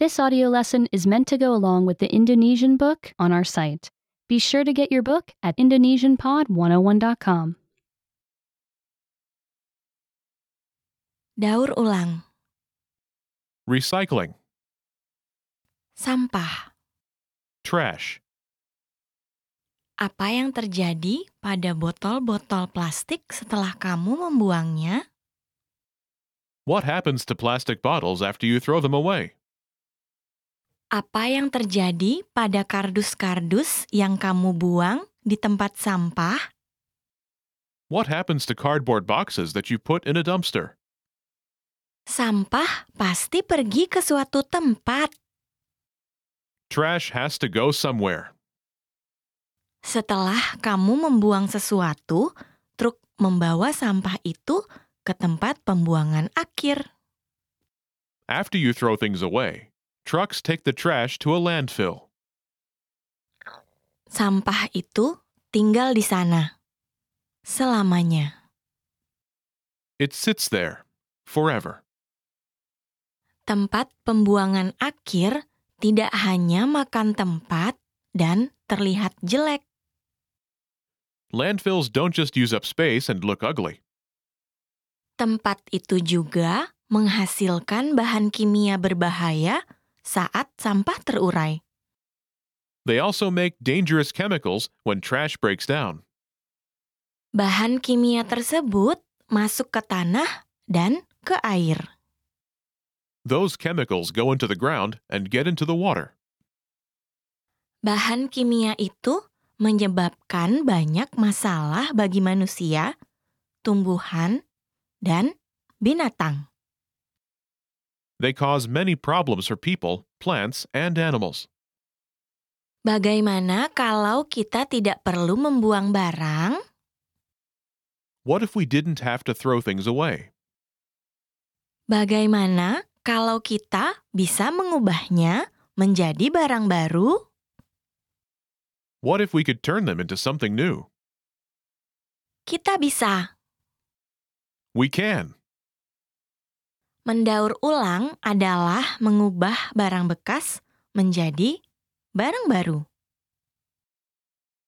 This audio lesson is meant to go along with the Indonesian book on our site. Be sure to get your book at indonesianpod101.com. Daur ulang. Recycling. Sampah. Trash. Apa yang terjadi pada botol-botol plastik setelah kamu membuangnya? What happens to plastic bottles after you throw them away? Apa yang terjadi pada kardus-kardus yang kamu buang di tempat sampah? What happens to cardboard boxes that you put in a dumpster? Sampah pasti pergi ke suatu tempat. Trash has to go somewhere. Setelah kamu membuang sesuatu, truk membawa sampah itu ke tempat pembuangan akhir. After you throw things away, trucks take the trash to a landfill. Sampah itu tinggal di sana selamanya. It sits there forever. Tempat pembuangan akhir tidak hanya makan tempat dan terlihat jelek. Landfills don't just use up space and look ugly. Tempat itu juga menghasilkan bahan kimia berbahaya saat sampah terurai. They also make dangerous chemicals when trash breaks down. Bahan kimia tersebut masuk ke tanah dan ke air. Those chemicals go into the ground and get into the water. Bahan kimia itu menyebabkan banyak masalah bagi manusia, tumbuhan, dan binatang. They cause many problems for people, plants, and animals. Bagaimana kalau kita tidak perlu membuang barang? What if we didn't have to throw things away? Bagaimana kalau kita bisa mengubahnya menjadi barang baru? What if we could turn them into something new? Kita bisa. We can. Mendaur ulang adalah mengubah barang bekas menjadi barang baru.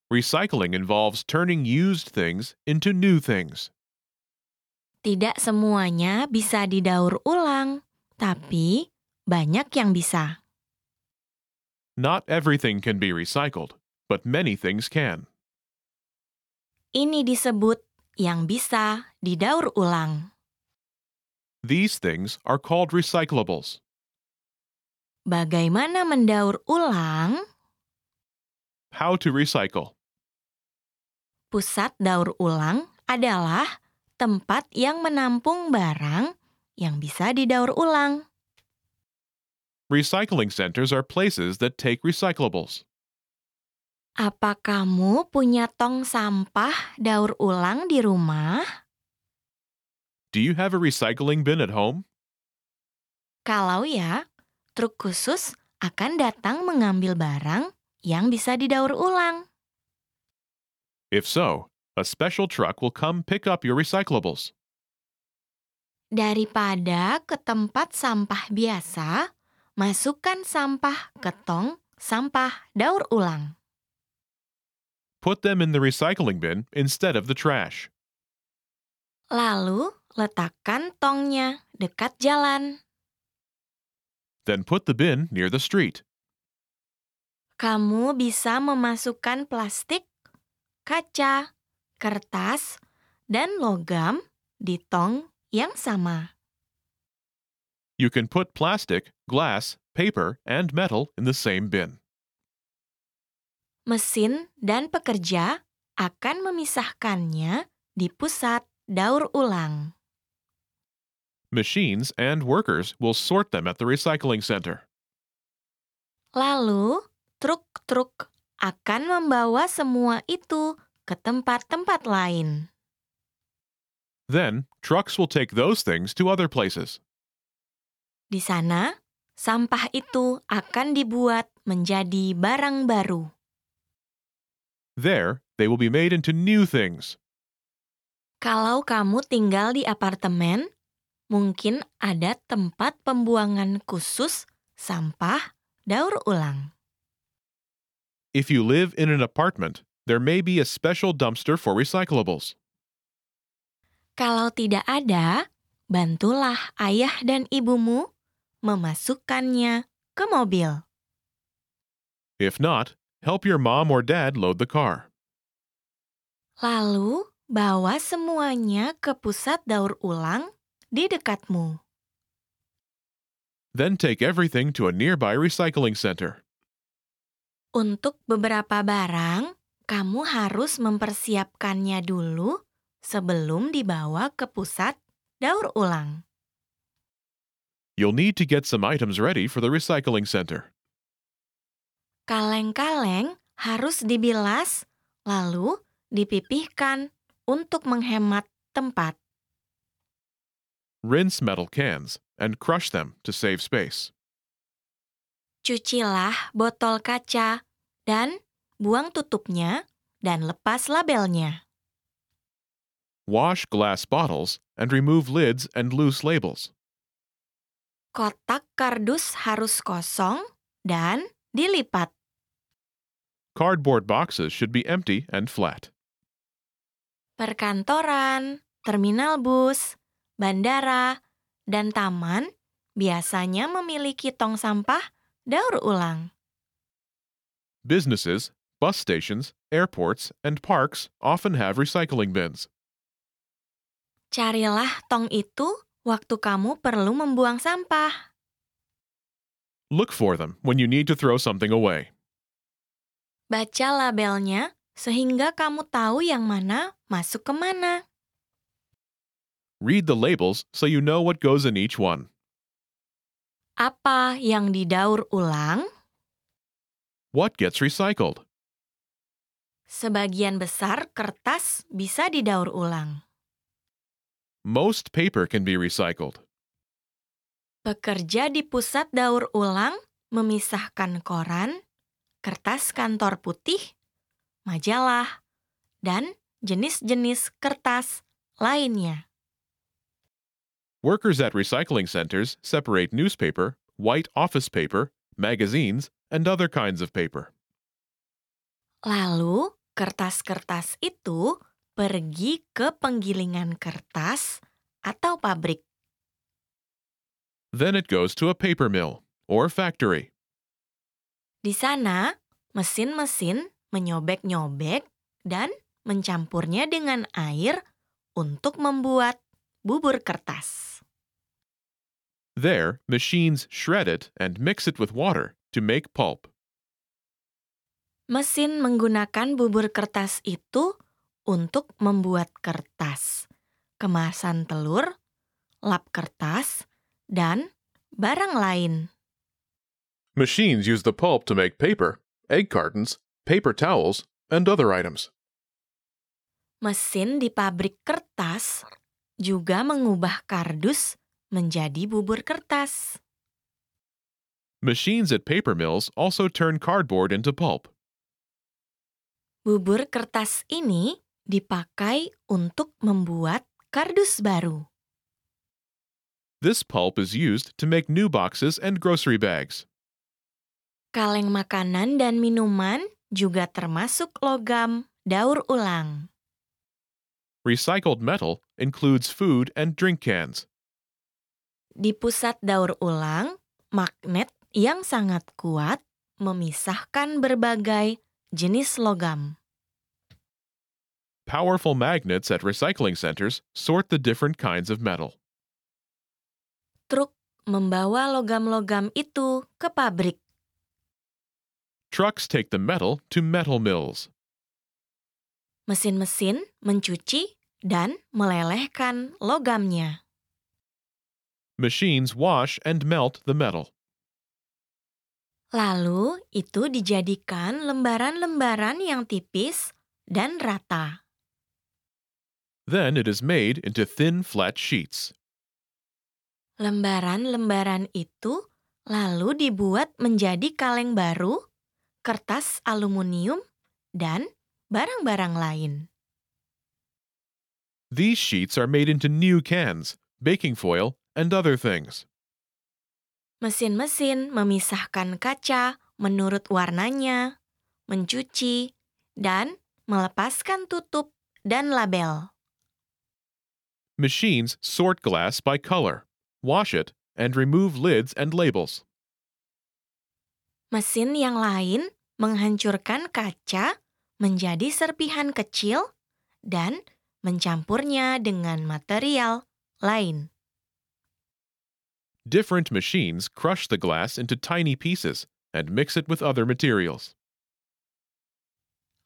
Recycling involves turning used things into new things. Tidak semuanya bisa didaur ulang, tapi banyak yang bisa. Not everything can be recycled, but many things can. Ini disebut yang bisa didaur ulang. These things are called recyclables. Bagaimana mendaur ulang? How to recycle. Pusat daur ulang adalah tempat yang menampung barang yang bisa didaur ulang. Recycling centers are places that take recyclables. Apa kamu punya tong sampah daur ulang di rumah? Do you have a recycling bin at home? Kalau ya, truk khusus akan datang mengambil barang yang bisa didaur ulang. If so, a special truck will come pick up your recyclables. Daripada ke tempat sampah biasa, masukkan sampah ke tong sampah daur ulang. Put them in the recycling bin instead of the trash. Lalu, letakkan tongnya dekat jalan. Then put the bin near the street. Kamu bisa memasukkan plastik, kaca, kertas, dan logam di tong yang sama. You can put plastic, glass, paper, and metal in the same bin. Mesin dan pekerja akan memisahkannya di pusat daur ulang. Machines and workers will sort them at the recycling center. Lalu, truk-truk akan membawa semua itu ke tempat-tempat lain. Then, trucks will take those things to other places. Di sana, sampah itu akan dibuat menjadi barang baru. There, they will be made into new things. Kalau kamu tinggal di apartemen, mungkin ada tempat pembuangan khusus sampah daur ulang. If you live in an apartment, there may be a special dumpster for recyclables. Kalau tidak ada, bantulah ayah dan ibumu memasukkannya ke mobil. If not, help your mom or dad load the car. Lalu, bawa semuanya ke pusat daur ulang di dekatmu. Then take everything to a nearby recycling center. Untuk beberapa barang, kamu harus mempersiapkannya dulu sebelum dibawa ke pusat daur ulang. You'll need to get some items ready for the recycling center. Kaleng-kaleng harus dibilas, lalu dipipihkan untuk menghemat tempat. Rinse metal cans and crush them to save space. Cucilah botol kaca dan buang tutupnya dan lepas labelnya. Wash glass bottles and remove lids and loose labels. Kotak kardus harus kosong dan dilipat. Cardboard boxes should be empty and flat. Perkantoran, terminal bus, bandara, dan taman biasanya memiliki tong sampah daur ulang. Businesses, bus stations, airports, and parks often have recycling bins. Carilah tong itu waktu kamu perlu membuang sampah. Look for them when you need to throw something away. Baca labelnya sehingga kamu tahu yang mana masuk ke mana. Read the labels so you know what goes in each one. Apa yang didaur ulang? What gets recycled? Sebagian besar kertas bisa didaur ulang. Most paper can be recycled. Pekerja di pusat daur ulang memisahkan koran, kertas kantor putih, majalah, dan jenis-jenis kertas lainnya. Workers at recycling centers separate newspaper, white office paper, magazines, and other kinds of paper. Lalu, kertas-kertas itu pergi ke penggilingan kertas atau pabrik. Then it goes to a paper mill or factory. Di sana, mesin-mesin menyobek-nyobek dan mencampurnya dengan air untuk membuat bubur kertas. There, machines shred it and mix it with water to make pulp. Mesin menggunakan bubur kertas itu untuk membuat kertas, kemasan telur, lap kertas, dan barang lain. Machines use the pulp to make paper, egg cartons, paper towels, and other items. Mesin di pabrik kertas juga mengubah kardus menjadi bubur kertas. Machines at paper mills also turn cardboard into pulp. Bubur kertas ini dipakai untuk membuat kardus baru. This pulp is used to make new boxes and grocery bags. Kaleng makanan dan minuman juga termasuk logam daur ulang. Recycled metal includes food and drink cans. Di pusat daur ulang, magnet yang sangat kuat memisahkan berbagai jenis logam. Powerful magnets at recycling centers sort the different kinds of metal. Truk membawa logam-logam itu ke pabrik. Trucks take the metal to metal mills. Mesin-mesin mencuci dan melelehkan logamnya. Machines wash and melt the metal. Lalu itu dijadikan lembaran-lembaran yang tipis dan rata. Then it is made into thin, flat sheets. Lembaran-lembaran itu lalu dibuat menjadi kaleng baru, kertas aluminium, dan barang-barang lain. These sheets are made into new cans, baking foil, and other things. Mesin-mesin memisahkan kaca menurut warnanya, mencuci, dan melepaskan tutup dan label. Machines sort glass by color, wash it, and remove lids and labels. Mesin yang lain menghancurkan kaca menjadi serpihan kecil dan mencampurnya dengan material lain. Different machines crush the glass into tiny pieces and mix it with other materials.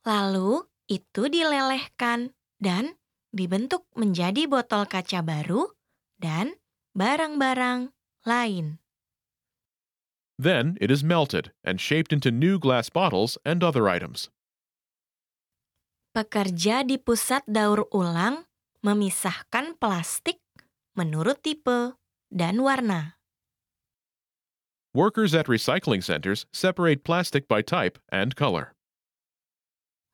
Lalu itu dilelehkan dan dibentuk menjadi botol kaca baru dan barang-barang lain. Then it is melted and shaped into new glass bottles and other items. Pekerja di pusat daur ulang memisahkan plastik menurut tipe dan warna. Workers at recycling centers separate plastic by type and color.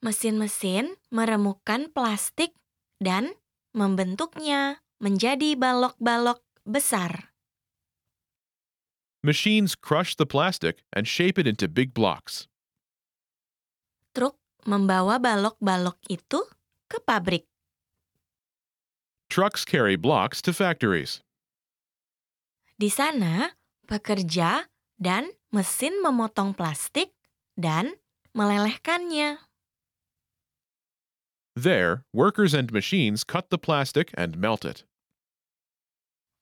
Mesin-mesin meremukkan plastik dan membentuknya menjadi balok-balok besar. Machines crush the plastic and shape it into big blocks. Truk membawa balok-balok itu ke pabrik. Trucks carry blocks to factories. Di sana, pekerja dan mesin memotong plastik dan melelehkannya. There, workers and machines cut the plastic and melt it.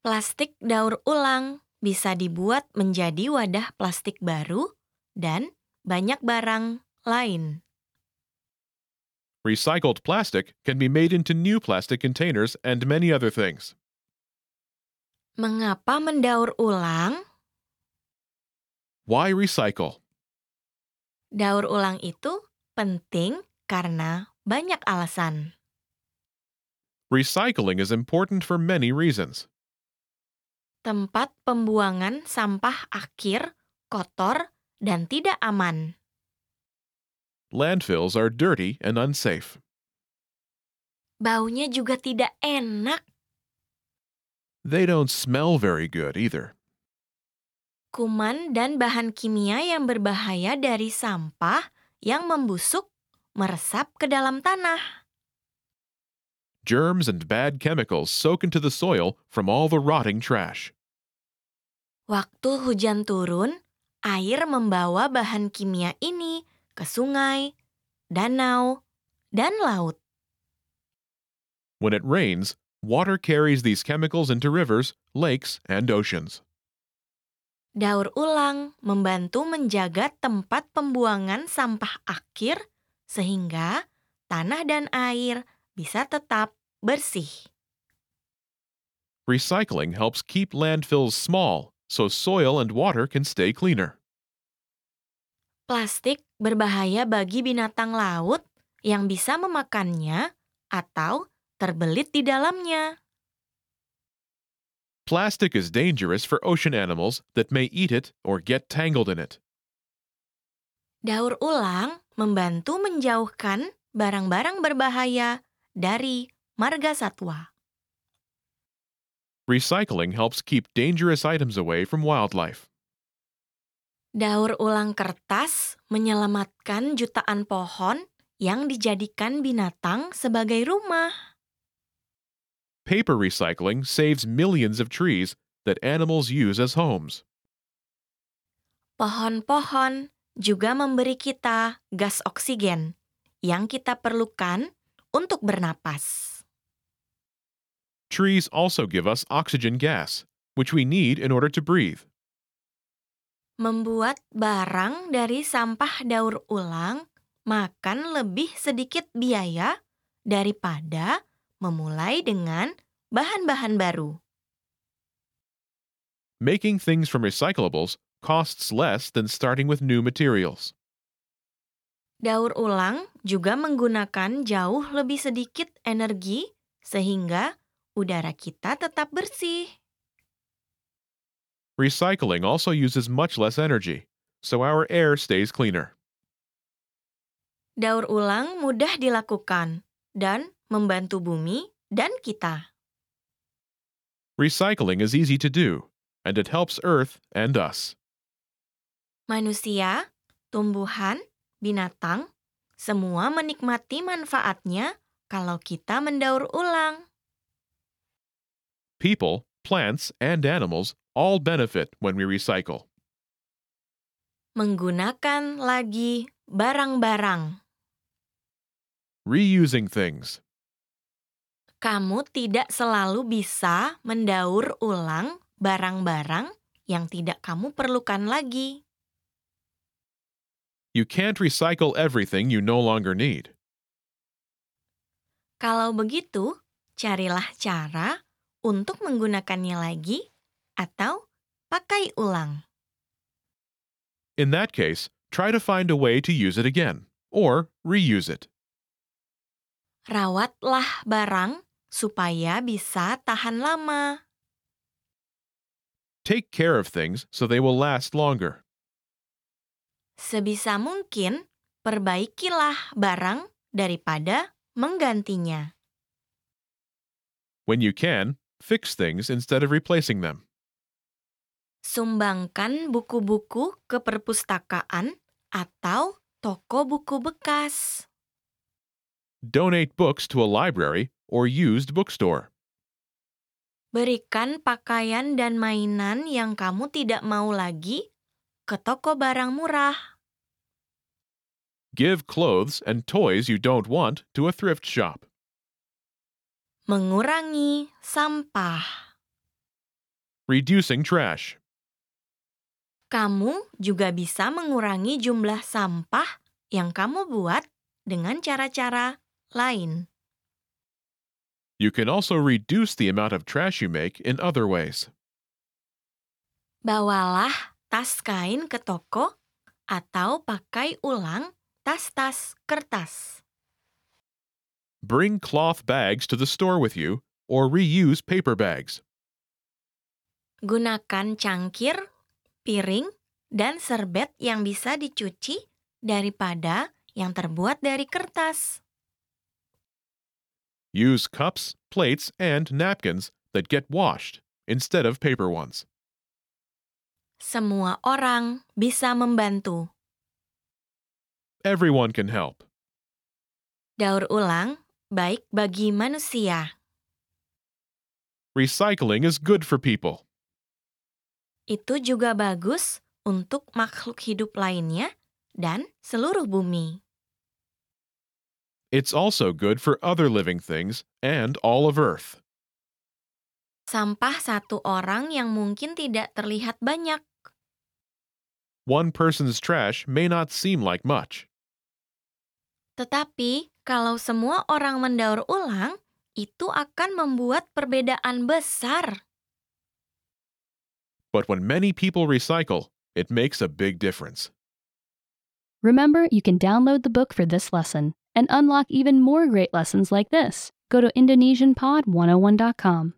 Plastik daur ulang bisa dibuat menjadi wadah plastik baru dan banyak barang lain. Recycled plastic can be made into new plastic containers and many other things. Mengapa mendaur ulang? Why recycle? Daur ulang itu penting karena banyak alasan. Recycling is important for many reasons. Tempat pembuangan sampah akhir kotor dan tidak aman. Landfills are dirty and unsafe. Baunya juga tidak enak. They don't smell very good either. Kuman dan bahan kimia yang berbahaya dari sampah yang membusuk meresap ke dalam tanah. Germs and bad chemicals soak into the soil from all the rotting trash. Waktu hujan turun, air membawa bahan kimia ini ke sungai, danau, dan laut. When it rains, water carries these chemicals into rivers, lakes, and oceans. Daur ulang membantu menjaga tempat pembuangan sampah akhir sehingga tanah dan air bisa tetap bersih. Recycling helps keep landfills small so soil and water can stay cleaner. Plastik berbahaya bagi binatang laut yang bisa memakannya atau terbelit di dalamnya. Plastic is dangerous for ocean animals that may eat it or get tangled in it. Daur ulang membantu menjauhkan barang-barang berbahaya dari marga satwa. Recycling helps keep dangerous items away from wildlife. Daur ulang kertas menyelamatkan jutaan pohon yang dijadikan binatang sebagai rumah. Paper recycling saves millions of trees that animals use as homes. Pohon-pohon juga memberi kita gas oksigen yang kita perlukan untuk bernapas. Trees also give us oxygen gas, which we need in order to breathe. Membuat barang dari sampah daur ulang makan lebih sedikit biaya daripada memulai dengan bahan-bahan baru. Making things from recyclables costs less than starting with new materials. Daur ulang juga menggunakan jauh lebih sedikit energi sehingga udara kita tetap bersih. Recycling also uses much less energy, so our air stays cleaner. Daur ulang mudah dilakukan dan membantu bumi dan kita. Recycling is easy to do, and it helps Earth and us. Manusia, tumbuhan, binatang, semua menikmati manfaatnya kalau kita mendaur ulang. People, plants, and animals all benefit when we recycle. Menggunakan lagi barang-barang. Reusing things. Kamu tidak selalu bisa mendaur ulang barang-barang yang tidak kamu perlukan lagi. You can't recycle everything you no longer need. Kalau begitu, carilah cara untuk menggunakannya lagi atau pakai ulang. In that case, try to find a way to use it again or reuse it. Rawatlah barang supaya bisa tahan lama. Take care of things so they will last longer. Sebisa mungkin, perbaikilah barang daripada menggantinya. When you can, fix things instead of replacing them. Sumbangkan buku-buku ke perpustakaan atau toko buku bekas. Donate books to a library or used bookstore. Berikan pakaian dan mainan yang kamu tidak mau lagi ke toko barang murah. Give clothes and toys you don't want to a thrift shop. Mengurangi sampah. Reducing trash. Kamu juga bisa mengurangi jumlah sampah yang kamu buat dengan cara-cara lain. You can also reduce the amount of trash you make in other ways. Bawalah tas kain ke toko atau pakai ulang tas-tas kertas. Bring cloth bags to the store with you or reuse paper bags. Gunakan cangkir, piring, dan serbet yang bisa dicuci daripada yang terbuat dari kertas. Use cups, plates, and napkins that get washed instead of paper ones. Semua orang bisa membantu. Everyone can help. Daur ulang baik bagi manusia. Recycling is good for people. Itu juga bagus untuk makhluk hidup lainnya dan seluruh bumi. It's also good for other living things and all of Earth. Sampah satu orang yang mungkin tidak terlihat banyak, One person's trash may not seem like much, tetapi kalau semua orang mendaur ulang, itu akan membuat perbedaan besar. But when many people recycle, it makes a big difference. Remember, you can download the book for this lesson and unlock even more great lessons like this. Go to IndonesianPod101.com.